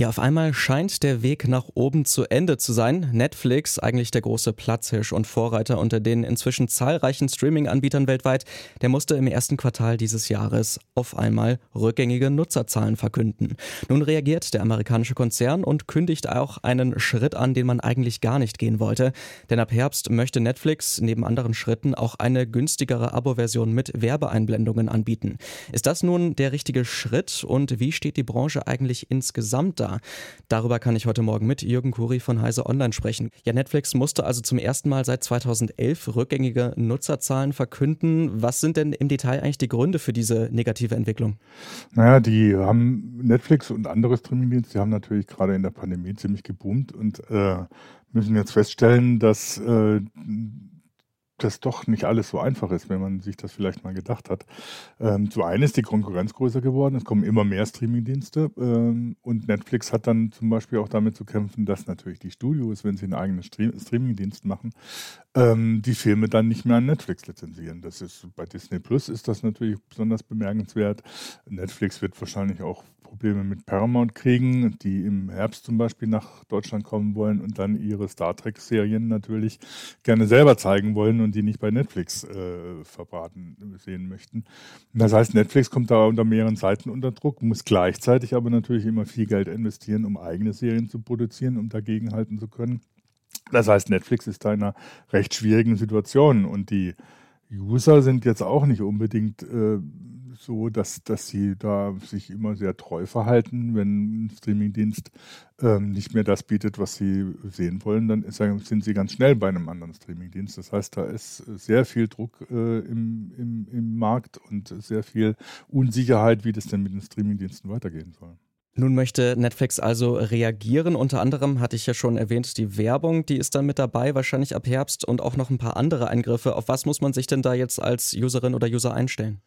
Ja, auf einmal scheint der Weg nach oben zu Ende zu sein. Netflix, eigentlich der große Platzhirsch und Vorreiter unter den inzwischen zahlreichen Streaming-Anbietern weltweit, der musste im ersten Quartal dieses Jahres auf einmal rückgängige Nutzerzahlen verkünden. Nun reagiert der amerikanische Konzern und kündigt auch einen Schritt an, den man eigentlich gar nicht gehen wollte. Denn ab Herbst möchte Netflix neben anderen Schritten auch eine günstigere Abo-Version mit Werbeeinblendungen anbieten. Ist das nun der richtige Schritt und wie steht die Branche eigentlich insgesamt da? Da. Darüber kann ich heute Morgen mit Jürgen Kuri von Heise Online sprechen. Ja, Netflix musste also zum ersten Mal seit 2011 rückgängige Nutzerzahlen verkünden. Was sind denn im Detail eigentlich die Gründe für diese negative Entwicklung? Naja, die haben Netflix und andere Streamingdienste, die haben natürlich gerade in der Pandemie ziemlich geboomt und äh, müssen jetzt feststellen, dass äh, das doch nicht alles so einfach ist, wenn man sich das vielleicht mal gedacht hat. Ähm, zu einem ist die Konkurrenz größer geworden, es kommen immer mehr Streamingdienste ähm, und Netflix hat dann zum Beispiel auch damit zu kämpfen, dass natürlich die Studios, wenn sie einen eigenen Stream Streamingdienst machen, ähm, die Filme dann nicht mehr an Netflix lizenzieren. Das ist bei Disney Plus ist das natürlich besonders bemerkenswert. Netflix wird wahrscheinlich auch Probleme mit Paramount kriegen, die im Herbst zum Beispiel nach Deutschland kommen wollen und dann ihre Star Trek-Serien natürlich gerne selber zeigen wollen und die nicht bei Netflix äh, verbraten sehen möchten. Das heißt, Netflix kommt da unter mehreren Seiten unter Druck, muss gleichzeitig aber natürlich immer viel Geld investieren, um eigene Serien zu produzieren, um dagegenhalten zu können. Das heißt, Netflix ist da in einer recht schwierigen Situation und die User sind jetzt auch nicht unbedingt äh, so, dass, dass sie da sich immer sehr treu verhalten. Wenn ein Streamingdienst ähm, nicht mehr das bietet, was sie sehen wollen, dann ist, sind sie ganz schnell bei einem anderen Streamingdienst. Das heißt, da ist sehr viel Druck äh, im, im, im Markt und sehr viel Unsicherheit, wie das denn mit den Streamingdiensten weitergehen soll. Nun möchte Netflix also reagieren. Unter anderem hatte ich ja schon erwähnt, die Werbung, die ist dann mit dabei, wahrscheinlich ab Herbst und auch noch ein paar andere Eingriffe. Auf was muss man sich denn da jetzt als Userin oder User einstellen?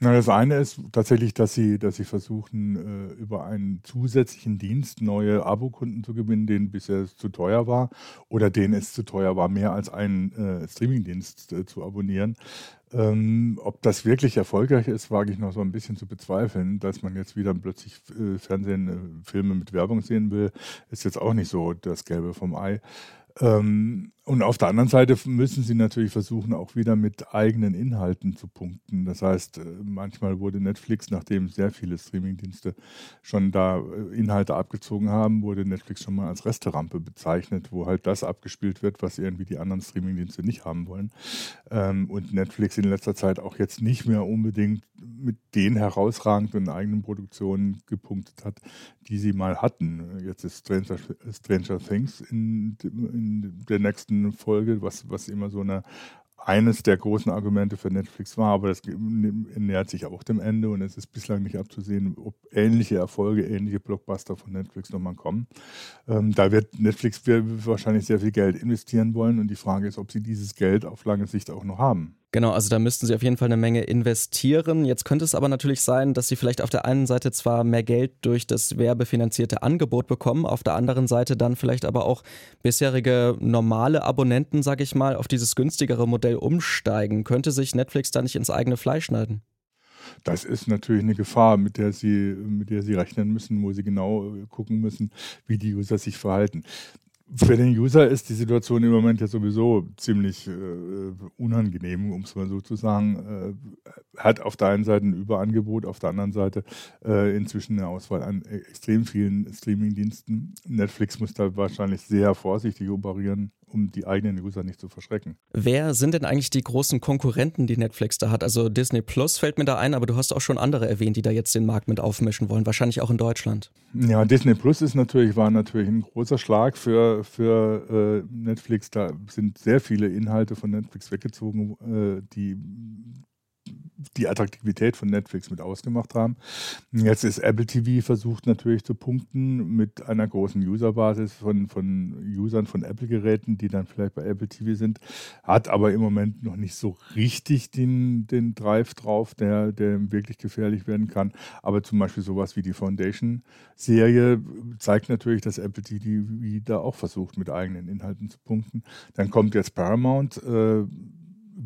Na, das eine ist tatsächlich, dass sie, dass sie versuchen, äh, über einen zusätzlichen Dienst neue Abokunden zu gewinnen, denen bisher zu teuer war oder denen es zu teuer war, mehr als einen äh, Streamingdienst äh, zu abonnieren. Ähm, ob das wirklich erfolgreich ist, wage ich noch so ein bisschen zu bezweifeln. Dass man jetzt wieder plötzlich äh, Fernsehen, äh, Filme mit Werbung sehen will, ist jetzt auch nicht so das Gelbe vom Ei. Ähm, und auf der anderen Seite müssen sie natürlich versuchen, auch wieder mit eigenen Inhalten zu punkten. Das heißt, äh, manchmal wurde Netflix, nachdem sehr viele Streamingdienste schon da äh, Inhalte abgezogen haben, wurde Netflix schon mal als Resterampe bezeichnet, wo halt das abgespielt wird, was irgendwie die anderen Streamingdienste nicht haben wollen. Ähm, und Netflix in letzter Zeit auch jetzt nicht mehr unbedingt mit den herausragenden eigenen Produktionen gepunktet hat, die sie mal hatten. Jetzt ist Stranger, Stranger Things in, in der nächsten Folge, was, was immer so eine eines der großen Argumente für Netflix war, aber das nähert sich auch dem Ende und es ist bislang nicht abzusehen, ob ähnliche Erfolge, ähnliche Blockbuster von Netflix nochmal kommen. Ähm, da wird Netflix wahrscheinlich sehr viel Geld investieren wollen und die Frage ist, ob sie dieses Geld auf lange Sicht auch noch haben. Genau, also da müssten sie auf jeden Fall eine Menge investieren. Jetzt könnte es aber natürlich sein, dass sie vielleicht auf der einen Seite zwar mehr Geld durch das werbefinanzierte Angebot bekommen, auf der anderen Seite dann vielleicht aber auch bisherige normale Abonnenten, sag ich mal, auf dieses günstigere Modell umsteigen. Könnte sich Netflix da nicht ins eigene Fleisch schneiden? Das ist natürlich eine Gefahr, mit der sie, mit der sie rechnen müssen, wo sie genau gucken müssen, wie die User sich verhalten für den User ist die Situation im Moment ja sowieso ziemlich äh, unangenehm, um es mal so zu sagen. Äh, hat auf der einen Seite ein Überangebot, auf der anderen Seite äh, inzwischen eine Auswahl an extrem vielen Streamingdiensten. Netflix muss da wahrscheinlich sehr vorsichtig operieren, um die eigenen User nicht zu verschrecken. Wer sind denn eigentlich die großen Konkurrenten, die Netflix da hat? Also Disney Plus fällt mir da ein, aber du hast auch schon andere erwähnt, die da jetzt den Markt mit aufmischen wollen, wahrscheinlich auch in Deutschland. Ja, Disney Plus ist natürlich, war natürlich ein großer Schlag für, für äh, Netflix. Da sind sehr viele Inhalte von Netflix weggezogen, äh, die die Attraktivität von Netflix mit ausgemacht haben. Jetzt ist Apple TV versucht natürlich zu punkten mit einer großen Userbasis von, von Usern von Apple-Geräten, die dann vielleicht bei Apple TV sind, hat aber im Moment noch nicht so richtig den, den Drive drauf, der, der wirklich gefährlich werden kann. Aber zum Beispiel sowas wie die Foundation-Serie zeigt natürlich, dass Apple TV da auch versucht, mit eigenen Inhalten zu punkten. Dann kommt jetzt Paramount. Äh,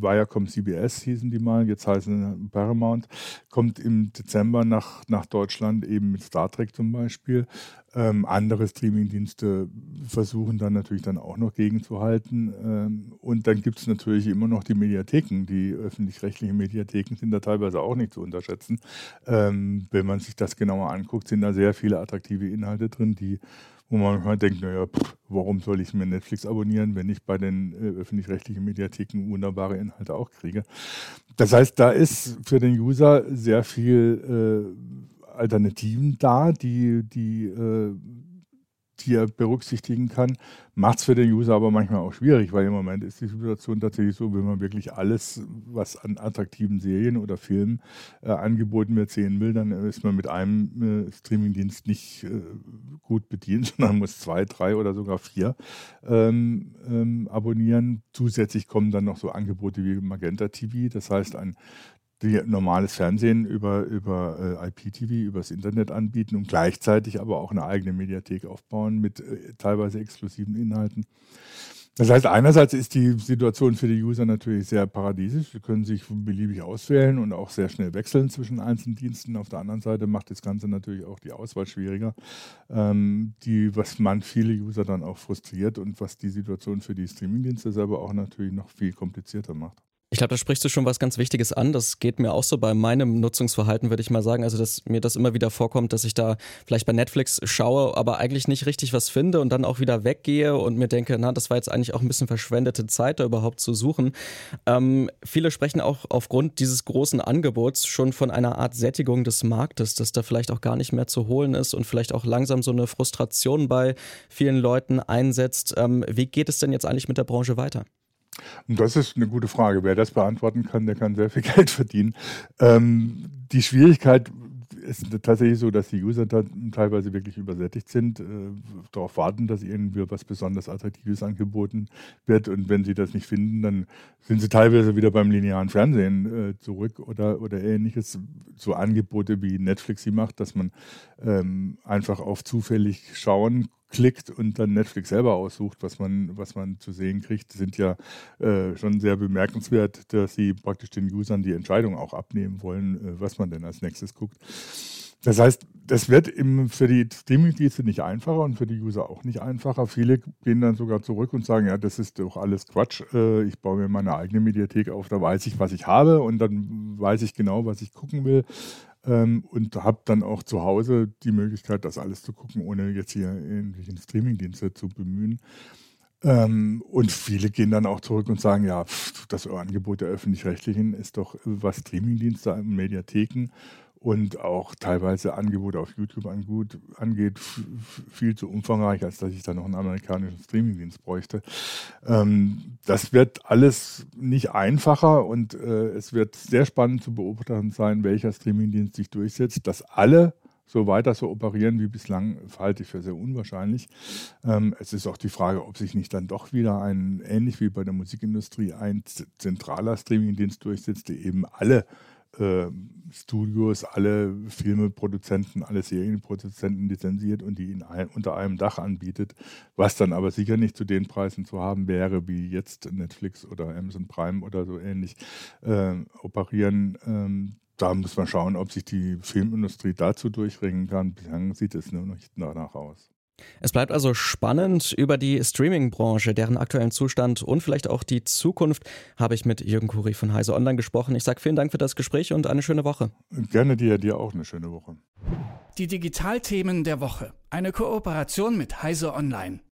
Viacom CBS hießen die mal, jetzt heißen Paramount, kommt im Dezember nach, nach Deutschland eben mit Star Trek zum Beispiel. Ähm, andere Streamingdienste versuchen dann natürlich dann auch noch gegenzuhalten. Ähm, und dann gibt es natürlich immer noch die Mediatheken. Die öffentlich-rechtlichen Mediatheken sind da teilweise auch nicht zu unterschätzen. Ähm, wenn man sich das genauer anguckt, sind da sehr viele attraktive Inhalte drin, die wo man manchmal denkt, naja, pff, warum soll ich mir Netflix abonnieren, wenn ich bei den äh, öffentlich-rechtlichen Mediatheken wunderbare Inhalte auch kriege. Das heißt, da ist für den User sehr viel äh, Alternativen da, die, die äh, die er berücksichtigen kann, macht es für den User aber manchmal auch schwierig, weil im Moment ist die Situation tatsächlich so, wenn man wirklich alles, was an attraktiven Serien oder Filmen äh, angeboten wird, sehen will, dann ist man mit einem äh, Streamingdienst nicht äh, gut bedient, sondern muss zwei, drei oder sogar vier ähm, ähm, abonnieren. Zusätzlich kommen dann noch so Angebote wie Magenta TV, das heißt ein die normales Fernsehen über, über äh, IPTV, übers Internet anbieten und gleichzeitig aber auch eine eigene Mediathek aufbauen mit äh, teilweise exklusiven Inhalten. Das heißt, einerseits ist die Situation für die User natürlich sehr paradiesisch. Sie können sich beliebig auswählen und auch sehr schnell wechseln zwischen einzelnen Diensten. Auf der anderen Seite macht das Ganze natürlich auch die Auswahl schwieriger, ähm, die, was man viele User dann auch frustriert und was die Situation für die Streamingdienste selber auch natürlich noch viel komplizierter macht. Ich glaube, da sprichst du schon was ganz Wichtiges an. Das geht mir auch so bei meinem Nutzungsverhalten, würde ich mal sagen. Also, dass mir das immer wieder vorkommt, dass ich da vielleicht bei Netflix schaue, aber eigentlich nicht richtig was finde und dann auch wieder weggehe und mir denke, na, das war jetzt eigentlich auch ein bisschen verschwendete Zeit, da überhaupt zu suchen. Ähm, viele sprechen auch aufgrund dieses großen Angebots schon von einer Art Sättigung des Marktes, dass da vielleicht auch gar nicht mehr zu holen ist und vielleicht auch langsam so eine Frustration bei vielen Leuten einsetzt. Ähm, wie geht es denn jetzt eigentlich mit der Branche weiter? Und das ist eine gute Frage. Wer das beantworten kann, der kann sehr viel Geld verdienen. Ähm, die Schwierigkeit ist tatsächlich so, dass die User teilweise wirklich übersättigt sind, äh, darauf warten, dass ihnen was besonders Attraktives angeboten wird. Und wenn sie das nicht finden, dann sind sie teilweise wieder beim linearen Fernsehen äh, zurück oder, oder ähnliches. So Angebote wie Netflix sie macht, dass man ähm, einfach auf zufällig schauen klickt und dann Netflix selber aussucht, was man, was man zu sehen kriegt, sind ja äh, schon sehr bemerkenswert, dass sie praktisch den Usern die Entscheidung auch abnehmen wollen, äh, was man denn als nächstes guckt. Das heißt, das wird im, für die Streaming-Dienste nicht einfacher und für die User auch nicht einfacher. Viele gehen dann sogar zurück und sagen, ja, das ist doch alles Quatsch. Äh, ich baue mir meine eigene Mediathek auf, da weiß ich, was ich habe und dann weiß ich genau, was ich gucken will ähm, und habe dann auch zu Hause die Möglichkeit, das alles zu gucken, ohne jetzt hier irgendwelchen Streamingdienste zu bemühen. Ähm, und viele gehen dann auch zurück und sagen, ja, pff, das Angebot der öffentlich-rechtlichen ist doch, was Streamingdienste und Mediatheken und auch teilweise Angebote auf YouTube angeht, viel zu umfangreich, als dass ich da noch einen amerikanischen Streamingdienst bräuchte. Ähm, das wird alles nicht einfacher und äh, es wird sehr spannend zu beobachten sein, welcher Streamingdienst sich durchsetzt, dass alle so weiter so operieren wie bislang, halte ich für sehr unwahrscheinlich. Ähm, es ist auch die Frage, ob sich nicht dann doch wieder ein, ähnlich wie bei der Musikindustrie, ein zentraler Streamingdienst durchsetzt, der eben alle äh, Studios, alle Filmeproduzenten, alle Serienproduzenten lizenziert und die in ein, unter einem Dach anbietet, was dann aber sicher nicht zu den Preisen zu haben wäre, wie jetzt Netflix oder Amazon Prime oder so ähnlich äh, operieren. Ähm, da muss man schauen, ob sich die Filmindustrie dazu durchringen kann. Bislang sieht es nur noch nicht danach aus. Es bleibt also spannend. Über die Streaming-Branche, deren aktuellen Zustand und vielleicht auch die Zukunft habe ich mit Jürgen Kuri von Heise Online gesprochen. Ich sage vielen Dank für das Gespräch und eine schöne Woche. Gerne dir, dir auch eine schöne Woche. Die Digitalthemen der Woche. Eine Kooperation mit Heise Online.